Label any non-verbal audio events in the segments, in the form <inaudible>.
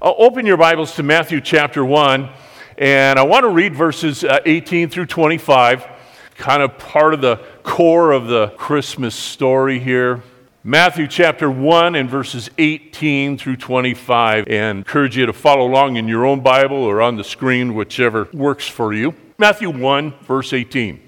Uh, open your Bibles to Matthew chapter 1, and I want to read verses uh, 18 through 25, kind of part of the core of the Christmas story here. Matthew chapter 1 and verses 18 through 25, and encourage you to follow along in your own Bible or on the screen, whichever works for you. Matthew 1, verse 18.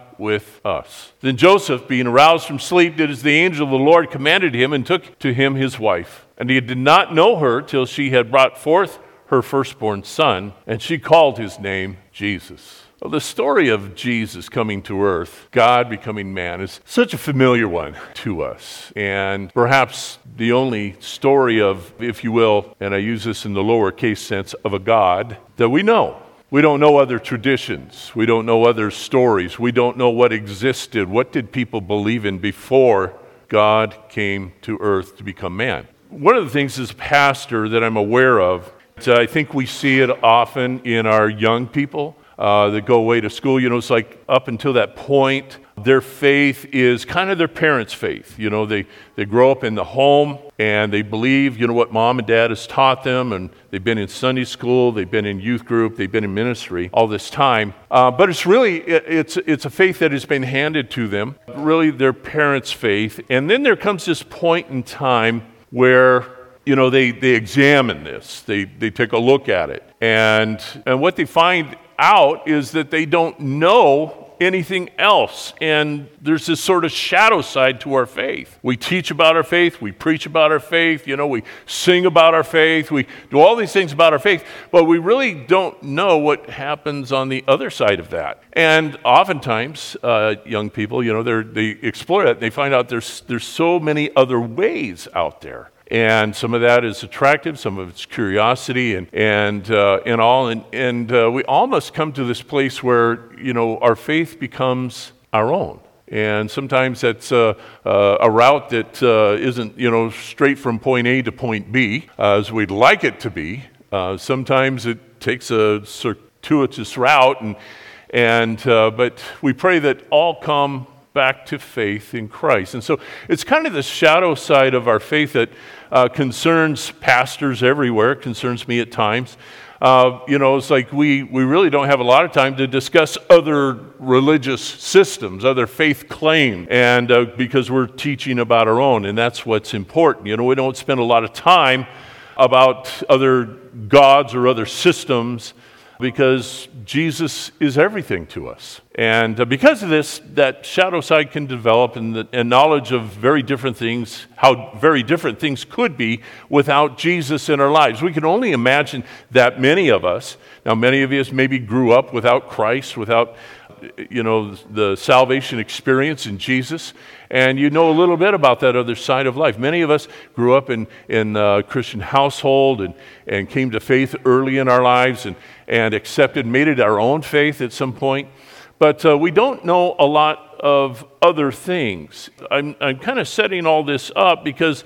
with us. Then Joseph, being aroused from sleep, did as the angel of the Lord commanded him and took to him his wife. And he did not know her till she had brought forth her firstborn son, and she called his name Jesus. Well, the story of Jesus coming to earth, God becoming man, is such a familiar one to us. And perhaps the only story of, if you will, and I use this in the lowercase sense, of a God that we know. We don't know other traditions. We don't know other stories. We don't know what existed. What did people believe in before God came to earth to become man? One of the things as a pastor that I'm aware of, I think we see it often in our young people uh, that go away to school. You know, it's like up until that point, their faith is kind of their parents' faith. You know, they, they grow up in the home and they believe, you know, what mom and dad has taught them, and they've been in Sunday school, they've been in youth group, they've been in ministry all this time. Uh, but it's really, it, it's, it's a faith that has been handed to them, really their parents' faith. And then there comes this point in time where you know, they, they examine this, they, they take a look at it. And, and what they find out is that they don't know anything else. And there's this sort of shadow side to our faith. We teach about our faith, we preach about our faith, you know, we sing about our faith, we do all these things about our faith, but we really don't know what happens on the other side of that. And oftentimes, uh, young people, you know, they explore that and they find out there's, there's so many other ways out there and some of that is attractive, some of it's curiosity and, and, uh, and all. And, and uh, we all must come to this place where, you know, our faith becomes our own. And sometimes that's uh, uh a route that uh, not you know, straight from point A to point B, uh, as we'd like it to be. sometimes it takes a circuitous route, and, and, but we pray that all come back to faith in Christ. And so it's kind of the shadow side of our faith that uh, concerns pastors everywhere, concerns me at times. Uh, you know, it's like we, we really don't have a lot of time to discuss other religious systems, other faith claims, and uh, because we're teaching about our own, and that's what's important. You know, we don't spend a lot of time about other gods or other systems because Jesus is everything to us. And uh, because of this, that shadow side can develop and, the, and knowledge of very different things, how very different things could be without Jesus in our lives. We can only imagine that many of us, now, many of us maybe grew up without Christ, without you know, the salvation experience in Jesus, and you know a little bit about that other side of life. Many of us grew up in, in a Christian household and, and came to faith early in our lives and, and accepted, made it our own faith at some point. But uh, we don't know a lot of other things. I'm, I'm kind of setting all this up because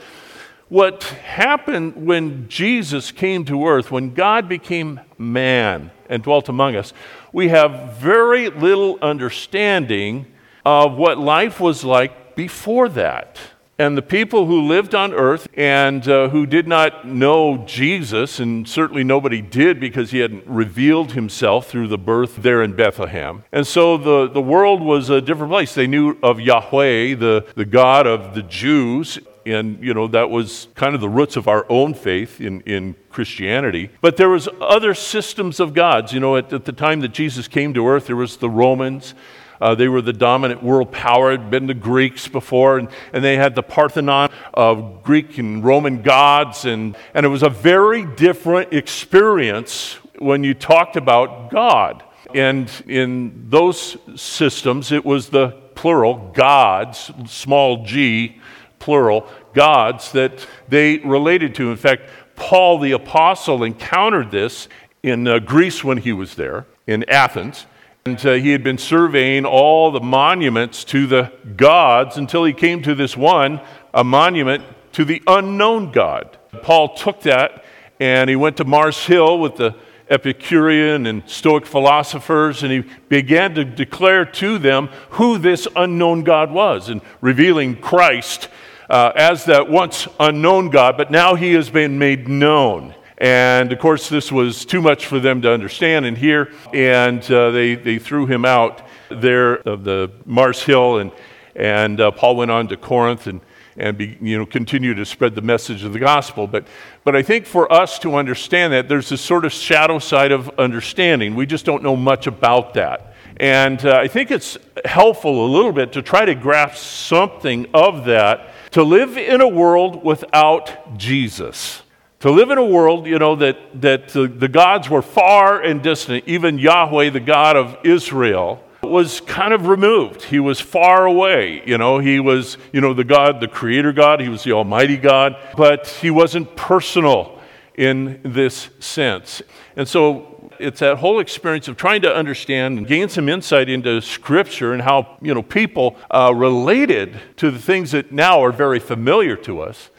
what happened when Jesus came to earth, when God became man and dwelt among us, we have very little understanding of what life was like before that. And the people who lived on earth and uh, who did not know Jesus, and certainly nobody did because he hadn't revealed himself through the birth there in Bethlehem. And so the, the world was a different place. They knew of Yahweh, the, the God of the Jews, And, you know, that was kind of the roots of our own faith in, in Christianity. But there was other systems of gods. You know, at, at the time that Jesus came to earth, there was the Romans. Uh, they were the dominant world power, had been the Greeks before, and, and they had the pantheon of Greek and Roman gods. And, and it was a very different experience when you talked about God. And in those systems, it was the plural, gods, small g, plural, gods that they related to. In fact, Paul the Apostle encountered this in uh, Greece when he was there, in Athens. And uh, he had been surveying all the monuments to the gods until he came to this one, a monument to the unknown God. Paul took that and he went to Mars Hill with the Epicurean and Stoic philosophers, and he began to declare to them who this unknown God was, and revealing Christ uh, as that once unknown God, but now he has been made known. And of course, this was too much for them to understand and hear, and uh, they, they threw him out there of the Mars Hill, and, and uh, Paul went on to Corinth and, and be, you know, continue to spread the message of the gospel. But, but I think for us to understand that, there's this sort of shadow side of understanding. We just don't know much about that. And uh, I think it's helpful a little bit to try to grasp something of that, to live in a world without Jesus. To live in a world, you know, that, that the, the gods were far and distant, even Yahweh, the God of Israel, was kind of removed. He was far away. You know, he was, you know, the God, the creator God, he was the Almighty God, but he wasn't personal in this sense. And so it's that whole experience of trying to understand and gain some insight into Scripture and how, you know, people uh, related to the things that now are very familiar to us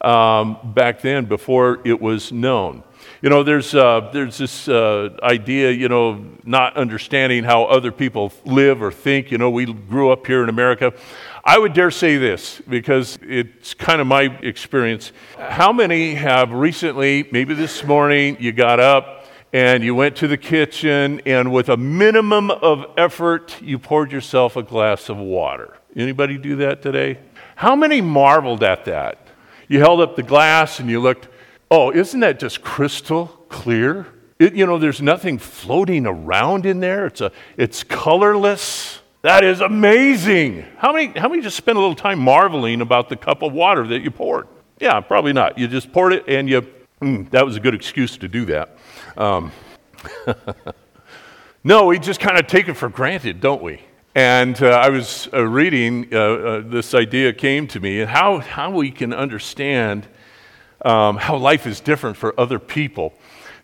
um, back then before it was known. You know, there's, uh, there's this uh, idea, you know, not understanding how other people live or think. You know, we grew up here in America. I would dare say this because it's kind of my experience. How many have recently, maybe this morning, you got up and you went to the kitchen and with a minimum of effort, you poured yourself a glass of water? Anybody do that today? How many marveled at that? You held up the glass and you looked, oh, isn't that just crystal clear? It, you know, there's nothing floating around in there. It's, a, it's colorless. That is amazing. How many, how many just spend a little time marveling about the cup of water that you poured? Yeah, probably not. You just poured it and you, mm, that was a good excuse to do that. Um, <laughs> no, we just kind of take it for granted, don't we? And uh, I was uh, reading, uh, uh, this idea came to me, and how, how we can understand um, how life is different for other people.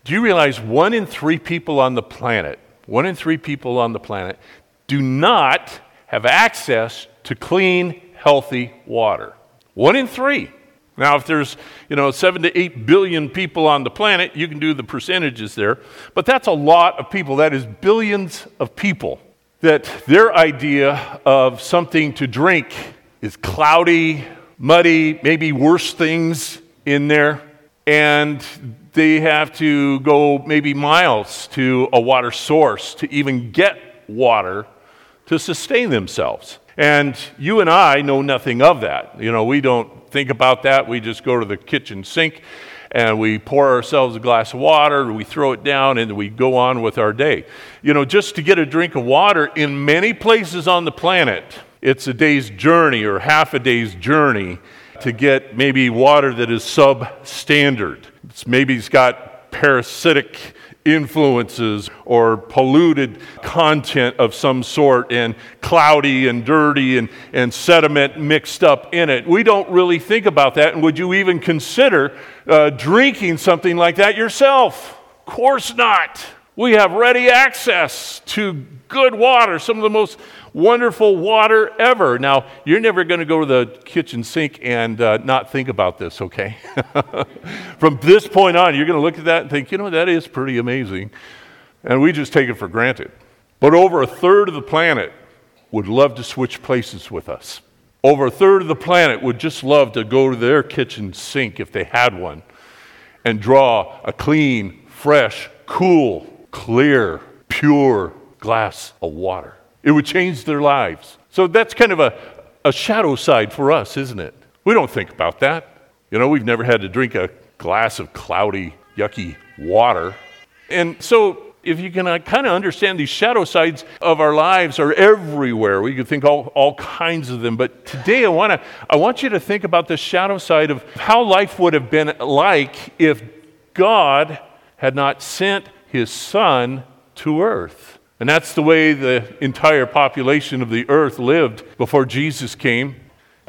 Do you realize one in three people on the planet, one in three people on the planet, do not have access to clean, healthy water? One in three. Now, if there's, you know, seven to eight billion people on the planet, you can do the percentages there. But that's a lot of people. That is billions of people that their idea of something to drink is cloudy, muddy, maybe worse things in there. And they have to go maybe miles to a water source to even get water to sustain themselves. And you and I know nothing of that. You know, we don't think about that. We just go to the kitchen sink and we pour ourselves a glass of water, we throw it down, and we go on with our day. You know, just to get a drink of water in many places on the planet, it's a day's journey or half a day's journey to get maybe water that is substandard. It's maybe it's got parasitic influences or polluted content of some sort and cloudy and dirty and, and sediment mixed up in it. We don't really think about that. And would you even consider uh, drinking something like that yourself? Of course not. We have ready access to good water, some of the most wonderful water ever. Now, you're never going to go to the kitchen sink and uh, not think about this, okay? <laughs> From this point on, you're going to look at that and think, you know, that is pretty amazing. And we just take it for granted. But over a third of the planet would love to switch places with us. Over a third of the planet would just love to go to their kitchen sink if they had one and draw a clean, fresh, cool, clear, pure glass of water. It would change their lives. So that's kind of a, a shadow side for us, isn't it? We don't think about that. You know, we've never had to drink a glass of cloudy, yucky water. And so if you can uh, kind of understand these shadow sides of our lives are everywhere. We could think all, all kinds of them. But today I, wanna, I want you to think about the shadow side of how life would have been like if God had not sent his son to earth. And that's the way the entire population of the earth lived before Jesus came.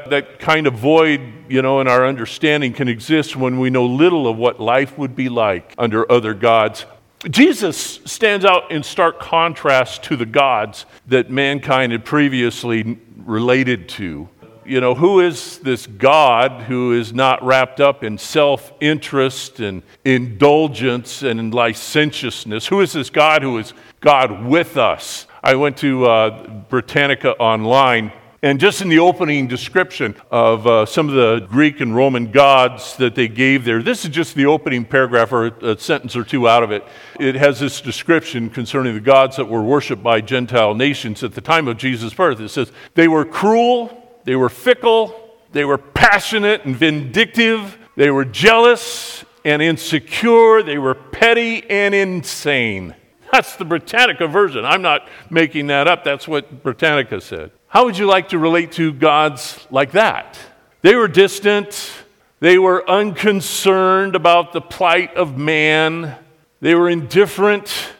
That kind of void, you know, in our understanding can exist when we know little of what life would be like under other gods Jesus stands out in stark contrast to the gods that mankind had previously related to. You know, who is this God who is not wrapped up in self interest and indulgence and licentiousness? Who is this God who is God with us? I went to uh, Britannica Online and just in the opening description of uh, some of the Greek and Roman gods that they gave there, this is just the opening paragraph or a sentence or two out of it. It has this description concerning the gods that were worshiped by Gentile nations at the time of Jesus' birth. It says, They were cruel, they were fickle, they were passionate and vindictive, they were jealous and insecure, they were petty and insane. That's the Britannica version. I'm not making that up. That's what Britannica said. How would you like to relate to gods like that? They were distant, they were unconcerned about the plight of man, they were indifferent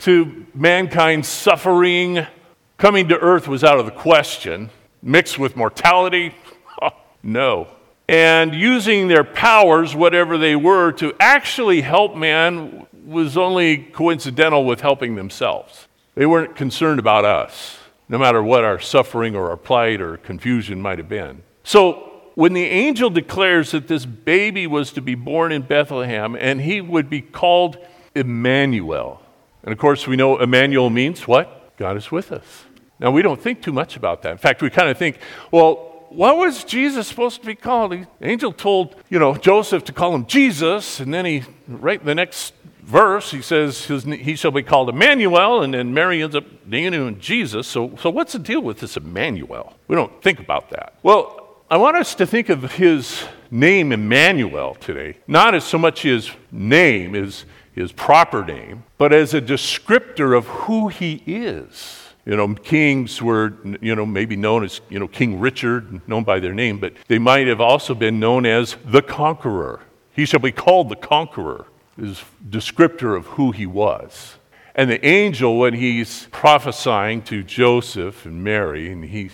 to mankind's suffering. Coming to earth was out of the question. Mixed with mortality? <laughs> No. And using their powers, whatever they were, to actually help man was only coincidental with helping themselves. They weren't concerned about us no matter what our suffering or our plight or confusion might have been. So, when the angel declares that this baby was to be born in Bethlehem and he would be called Immanuel, and of course, we know Immanuel means what? God is with us. Now, we don't think too much about that. In fact, we kind of think, well, what was Jesus supposed to be called? The angel told, you know, Joseph to call him Jesus, and then he, right the next verse, he says he shall be called Immanuel, and then Mary ends up naming him Jesus. So, so what's the deal with this Immanuel? We don't think about that. Well, I want us to think of his name Immanuel today, not as so much his name, his, his proper name, but as a descriptor of who he is. You know, kings were, you know, maybe known as, you know, King Richard, known by their name, but they might have also been known as the conqueror. He shall be called the conqueror is descriptor of who he was. And the angel, when he's prophesying to Joseph and Mary, and he,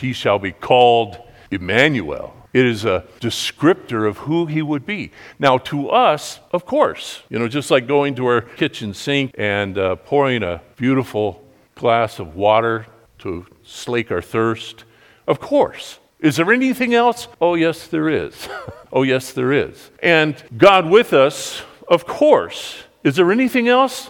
he shall be called Immanuel, it is a descriptor of who he would be. Now, to us, of course, you know, just like going to our kitchen sink and uh, pouring a beautiful glass of water to slake our thirst, of course. Is there anything else? Oh, yes, there is. <laughs> oh, yes, there is. And God with us of course. Is there anything else?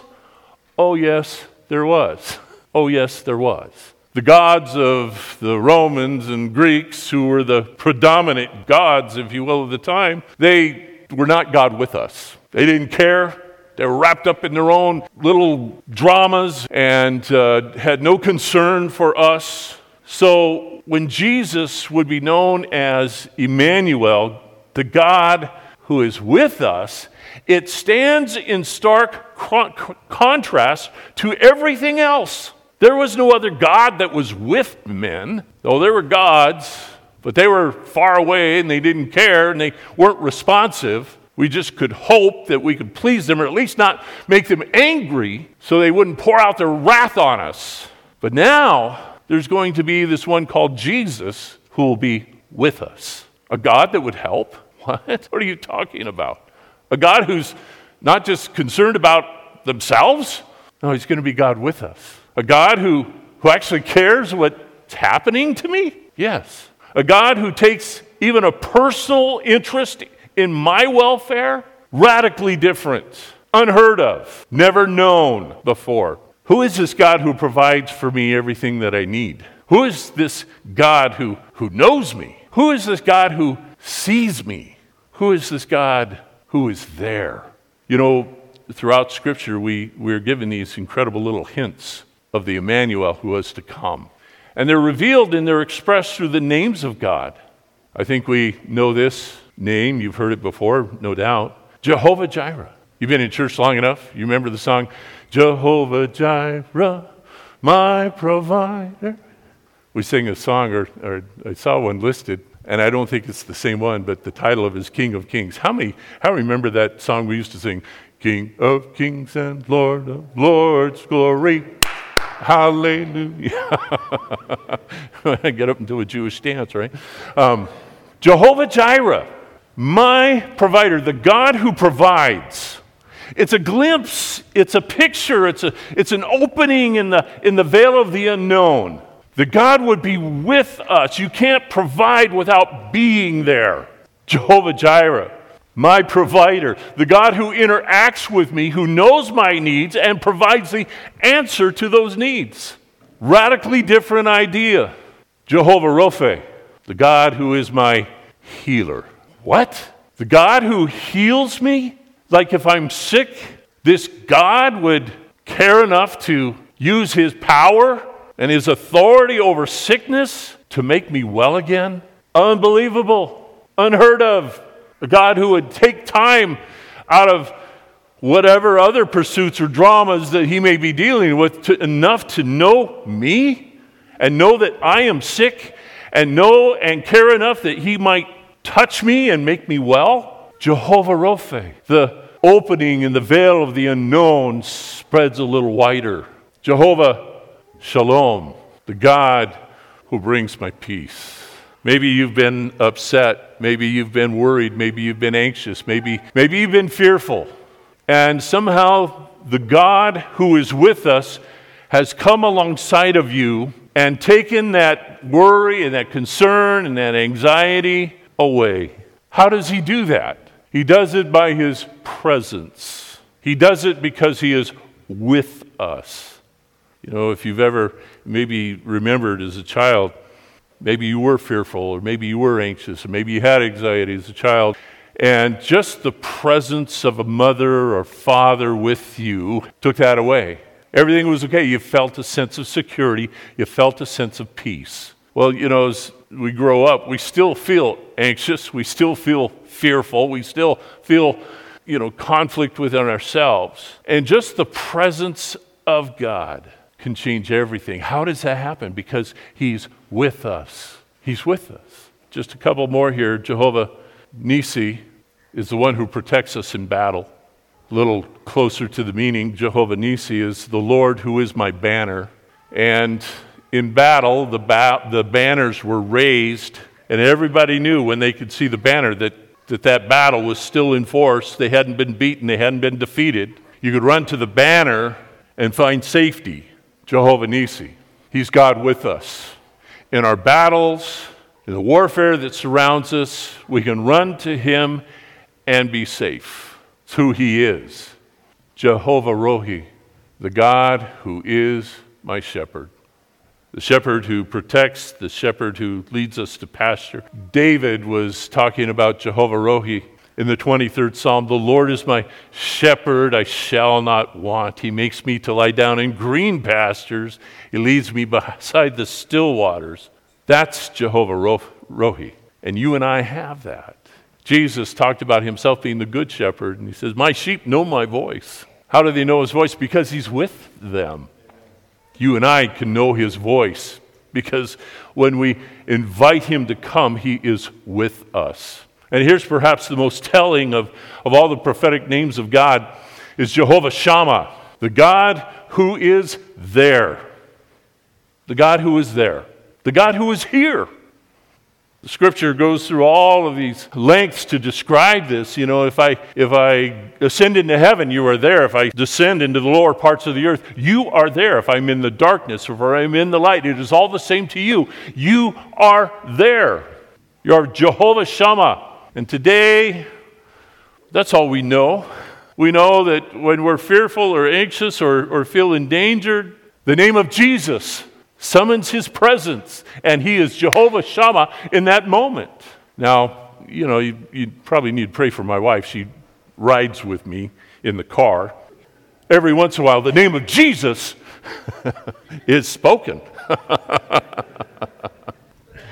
Oh, yes, there was. <laughs> Oh, yes, there was. The gods of the Romans and Greeks, who were the predominant gods, if you will, of the time, they were not God with us. They didn't care. They were wrapped up in their own little dramas and uh, had no concern for us. So when Jesus would be known as Immanuel, the God who is with us, it stands in stark contrast to everything else. There was no other God that was with men, though there were gods, but they were far away and they didn't care and they weren't responsive. We just could hope that we could please them or at least not make them angry so they wouldn't pour out their wrath on us. But now there's going to be this one called Jesus who will be with us. A God that would help? <laughs> What? What are you talking about? A God who's not just concerned about themselves, no, He's going to be God with us. A God who, who actually cares what's happening to me? Yes. A God who takes even a personal interest in my welfare? Radically different, unheard of, never known before. Who is this God who provides for me everything that I need? Who is this God who, who knows me? Who is this God who sees me? Who is this God who is there. You know, throughout Scripture, we, we're given these incredible little hints of the Immanuel who was to come. And they're revealed and they're expressed through the names of God. I think we know this name. You've heard it before, no doubt. Jehovah Jireh. You've been in church long enough. You remember the song, Jehovah Jireh, my provider. We sing a song, or, or I saw one listed, and I don't think it's the same one, but the title of it is King of Kings. How many, how remember that song we used to sing? King of Kings and Lord of Lords, glory. Hallelujah. I <laughs> get up and do a Jewish dance, right? Um, Jehovah Jireh, my provider, the God who provides. It's a glimpse, it's a picture, it's, a, it's an opening in the, in the veil of the unknown. The God would be with us. You can't provide without being there. Jehovah Jireh, my provider, the God who interacts with me, who knows my needs and provides the answer to those needs. Radically different idea. Jehovah Rophe, the God who is my healer. What? The God who heals me? Like if I'm sick, this God would care enough to use his power and his authority over sickness to make me well again? Unbelievable, unheard of. A God who would take time out of whatever other pursuits or dramas that he may be dealing with to, enough to know me and know that I am sick and know and care enough that he might touch me and make me well. Jehovah Rophe, the opening in the veil of the unknown spreads a little wider. Jehovah Shalom, the God who brings my peace. Maybe you've been upset. Maybe you've been worried. Maybe you've been anxious. Maybe, maybe you've been fearful. And somehow the God who is with us has come alongside of you and taken that worry and that concern and that anxiety away. How does he do that? He does it by his presence. He does it because he is with us. You know, if you've ever maybe remembered as a child, maybe you were fearful, or maybe you were anxious, or maybe you had anxiety as a child, and just the presence of a mother or father with you took that away. Everything was okay. You felt a sense of security, you felt a sense of peace. Well, you know, as we grow up, we still feel anxious, we still feel fearful. We still feel, you know, conflict within ourselves. And just the presence of God can change everything. How does that happen? Because He's with us. He's with us. Just a couple more here. Jehovah Nisi is the one who protects us in battle. A little closer to the meaning, Jehovah Nisi is the Lord who is my banner. And in battle, the, ba- the banners were raised, and everybody knew when they could see the banner that that that battle was still in force. They hadn't been beaten, they hadn't been defeated. You could run to the banner and find safety. Jehovah Nisi. He's God with us. In our battles, in the warfare that surrounds us, we can run to Him and be safe. It's who He is. Jehovah Rohi, the God who is my shepherd the shepherd who protects, the shepherd who leads us to pasture. David was talking about Jehovah Rohi in the 23rd Psalm. The Lord is my shepherd, I shall not want. He makes me to lie down in green pastures, He leads me beside the still waters. That's Jehovah Rohi. And you and I have that. Jesus talked about himself being the good shepherd, and he says, My sheep know my voice. How do they know his voice? Because he's with them you and I can know his voice because when we invite him to come, he is with us. And here's perhaps the most telling of, of all the prophetic names of God is Jehovah Shammah, the God who is there. The God who is there. The God who is here. The scripture goes through all of these lengths to describe this. You know, if I, if I ascend into heaven, you are there. If I descend into the lower parts of the earth, you are there. If I'm in the darkness or if I'm in the light, it is all the same to you. You are there. You're Jehovah Shammah. And today, that's all we know. We know that when we're fearful or anxious or, or feel endangered, the name of Jesus summons his presence, and he is Jehovah Shammah in that moment. Now, you know, you, you probably need to pray for my wife. She rides with me in the car. Every once in a while, the name of Jesus <laughs> is spoken. <laughs>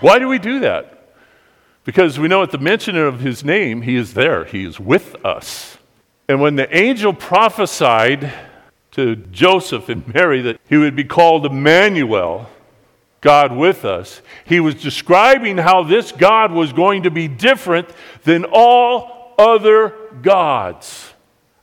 Why do we do that? Because we know at the mention of his name, he is there, he is with us. And when the angel prophesied to Joseph and Mary that he would be called Immanuel, God with us, he was describing how this God was going to be different than all other gods.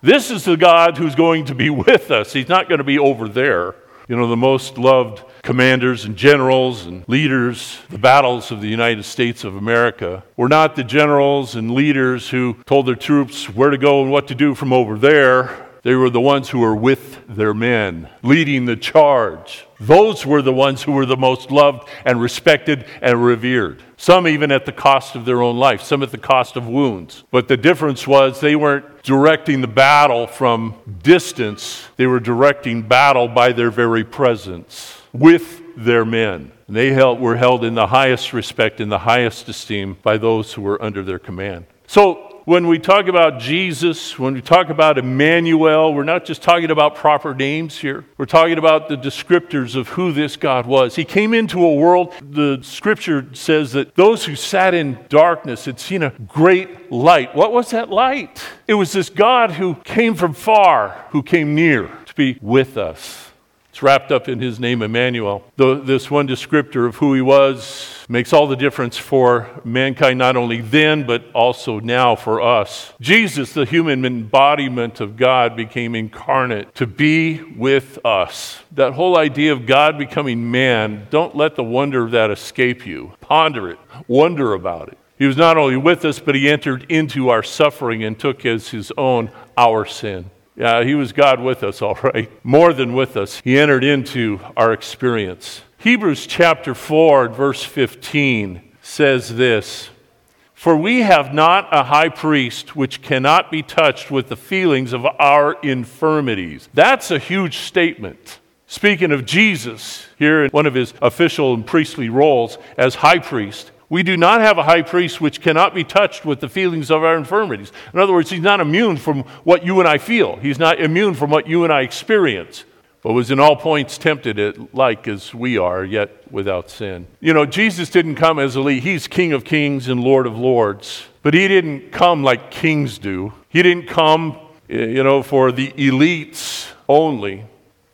This is the God who's going to be <laughs> with us. He's not going to be over there. You know, the most loved commanders and generals and leaders, the battles of the United States of America, were not the generals and leaders who told their troops where to go and what to do from over there. They were the ones who were with their men, leading the charge. Those were the ones who were the most loved and respected and revered. Some even at the cost of their own life, some at the cost of wounds. But the difference was they weren't directing the battle from distance, they were directing battle by their very presence with their men. And they held, were held in the highest respect, in the highest esteem by those who were under their command. So when we talk about Jesus, when we talk about Immanuel, we're not just talking about proper names here. We're talking about the descriptors of who this God was. He came into a world, the scripture says that those who sat in darkness had seen a great light. What was that light? It was this God who came from far, who came near to be with us. It's wrapped up in his name, Immanuel. The, this one descriptor of who he was makes all the difference for mankind, not only then, but also now for us. Jesus, the human embodiment of God, became incarnate to be with us. That whole idea of God becoming man, don't let the wonder of that escape you. Ponder it, wonder about it. He was not only with us, but he entered into our suffering and took as his own our sin. Yeah, he was God with us, <laughs> all right. More than with us. He entered into our experience. Hebrews chapter 4, verse 15 says this For we have not a high priest which cannot be touched with the feelings of our infirmities. That's a huge statement. Speaking of Jesus, here in one of his official and priestly roles as high priest, we do not have a high priest which cannot be touched with the feelings of our infirmities. In other words, he's not immune from what you and I feel, he's not immune from what you and I experience, but was in all points tempted like as we are, yet without sin. You know, Jesus didn't come as a lead, he's King of kings and Lord of lords, but he didn't come like kings do. He didn't come, you know, for the elites only.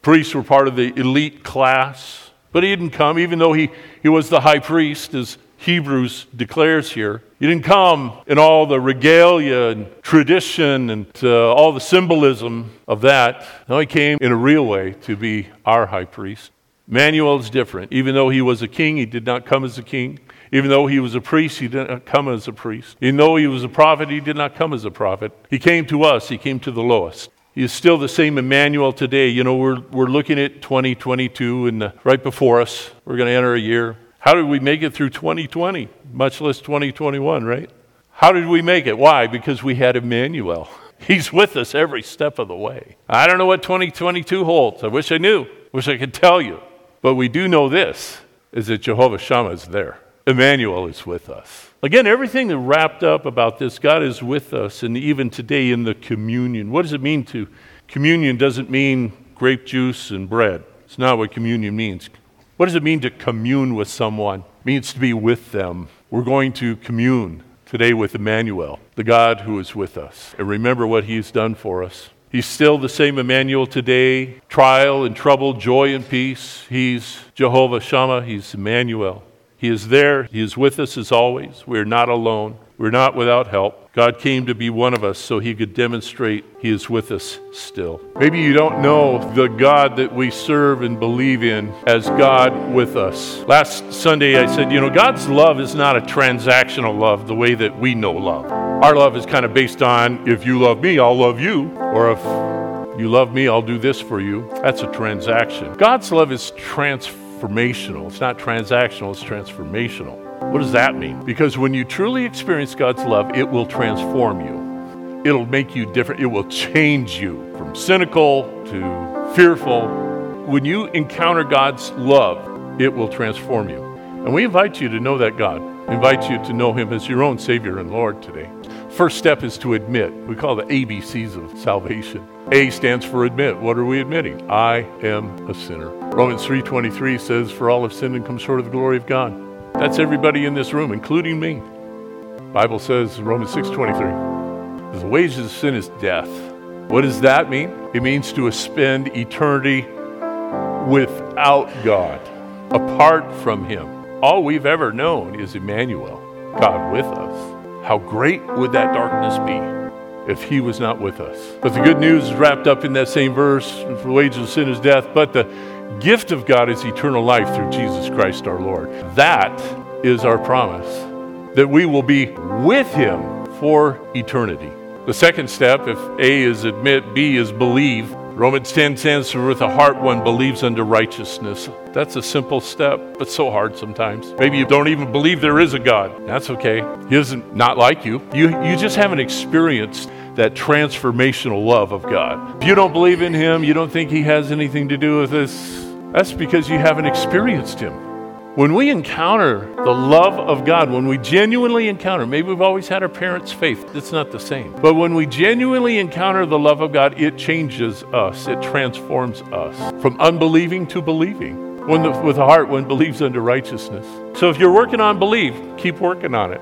Priests were part of the elite class. But he didn't come, even though he, he was the high priest, as Hebrews declares here. He didn't come in all the regalia and tradition and uh, all the symbolism of that. No, he came in a real way to be our high priest. Immanuel is different. Even though he was a king, he did not come as a king. Even though he was a priest, he did not come as a priest. Even though he was a prophet, he did not come as a prophet. He came to us, he came to the lowest. He is still the same Immanuel today. You know, we're, we're looking at 2022, and uh, right before us, we're going to enter a year how did we make it through 2020, much less 2021, right? How did we make it? Why? Because we had Immanuel. <laughs> He's with us every step of the way. I don't know what 2022 holds. I wish I knew. Wish I could tell you. But we do know this is that Jehovah Shammah is there. Immanuel is with us. Again, everything that wrapped up about this, God is with us, and even today in the communion. What does it mean to communion? Doesn't mean grape juice and bread. It's not what communion means. What does it mean to commune with someone? It means to be with them. We're going to commune today with Immanuel, the God who is with us, and remember what he's done for us. He's still the same Immanuel today, trial and trouble, joy and peace. He's Jehovah Shammah, he's Immanuel. He is there, he is with us as always. We're not alone, we're not without help. God came to be one of us so he could demonstrate he is with us still. Maybe you don't know the God that we serve and believe in as God with us. Last Sunday I said, you know, God's love is not a transactional love the way that we know love. Our love is kind of based on if you love me, I'll love you, or if you love me, I'll do this for you. That's a transaction. God's love is transformational. It's not transactional, it's transformational. What does that mean? Because when you truly experience God's love, it will transform you. It'll make you different. It will change you from cynical to fearful. When you encounter God's love, it will transform you. And we invite you to know that God. We invite you to know Him as your own Savior and Lord today. First step is to admit. We call the ABCs of salvation. A stands for admit. What are we admitting? I am a sinner. Romans 3:23 says, "For all have sinned and come short of the glory of God." That's everybody in this room, including me. Bible says Romans 6:23, the wages of sin is death. What does that mean? It means to spend eternity without God, apart from Him. All we've ever known is Immanuel, God with us. How great would that darkness be if He was not with us? But the good news is wrapped up in that same verse the wages of sin is death, but the gift of God is eternal life through Jesus Christ our Lord. That is our promise that we will be with Him for eternity. The second step, if A is admit, B is believe. Romans 10 stands for with the heart one believes unto righteousness. That's a simple step, but so hard sometimes. Maybe you don't even believe there is a God. That's okay. He isn't not like you. You, you just haven't experienced that transformational love of God. If you don't believe in Him, you don't think He has anything to do with this, that's because you haven't experienced Him. When we encounter the love of God, when we genuinely encounter, maybe we've always had our parents' faith, it's not the same. But when we genuinely encounter the love of God, it changes us, it transforms us from unbelieving to believing. When with the heart, one believes unto righteousness. So if you're working on belief, keep working on it.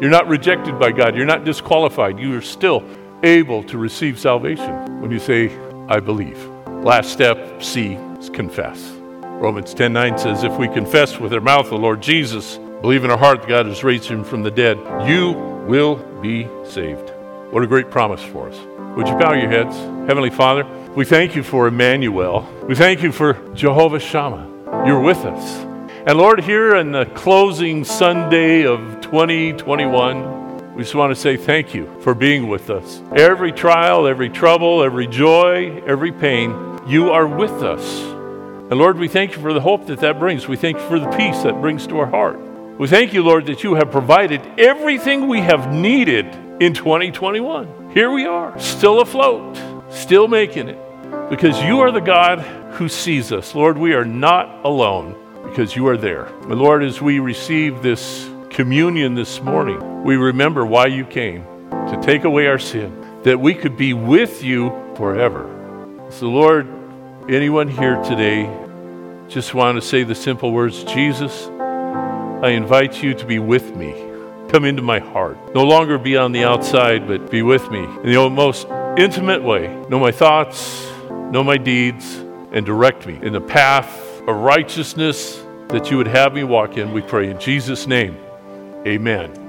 You're not rejected by God, you're not disqualified. You are still able to receive salvation when you say, I believe. Last step, C, is confess. Romans 10 9 says, If we confess with our mouth the Lord Jesus, believe in our heart that God has raised him from the dead, you will be saved. What a great promise for us. Would you bow your heads? Heavenly Father, we thank you for Immanuel. We thank you for Jehovah Shammah. You're with us. And Lord, here in the closing Sunday of 2021, we just want to say thank you for being with us. Every trial, every trouble, every joy, every pain, you are with us. And Lord, we thank you for the hope that that brings. We thank you for the peace that brings to our heart. We thank you, Lord, that you have provided everything we have needed in 2021. Here we are, still afloat, still making it, because you are the God who sees us. Lord, we are not alone because you are there. And Lord, as we receive this communion this morning, we remember why you came to take away our sin, that we could be with you forever. So, Lord, anyone here today just want to say the simple words Jesus, I invite you to be with me. Come into my heart. No longer be on the outside, but be with me in the most intimate way. Know my thoughts, know my deeds, and direct me in the path of righteousness that you would have me walk in. We pray in Jesus' name. Amen.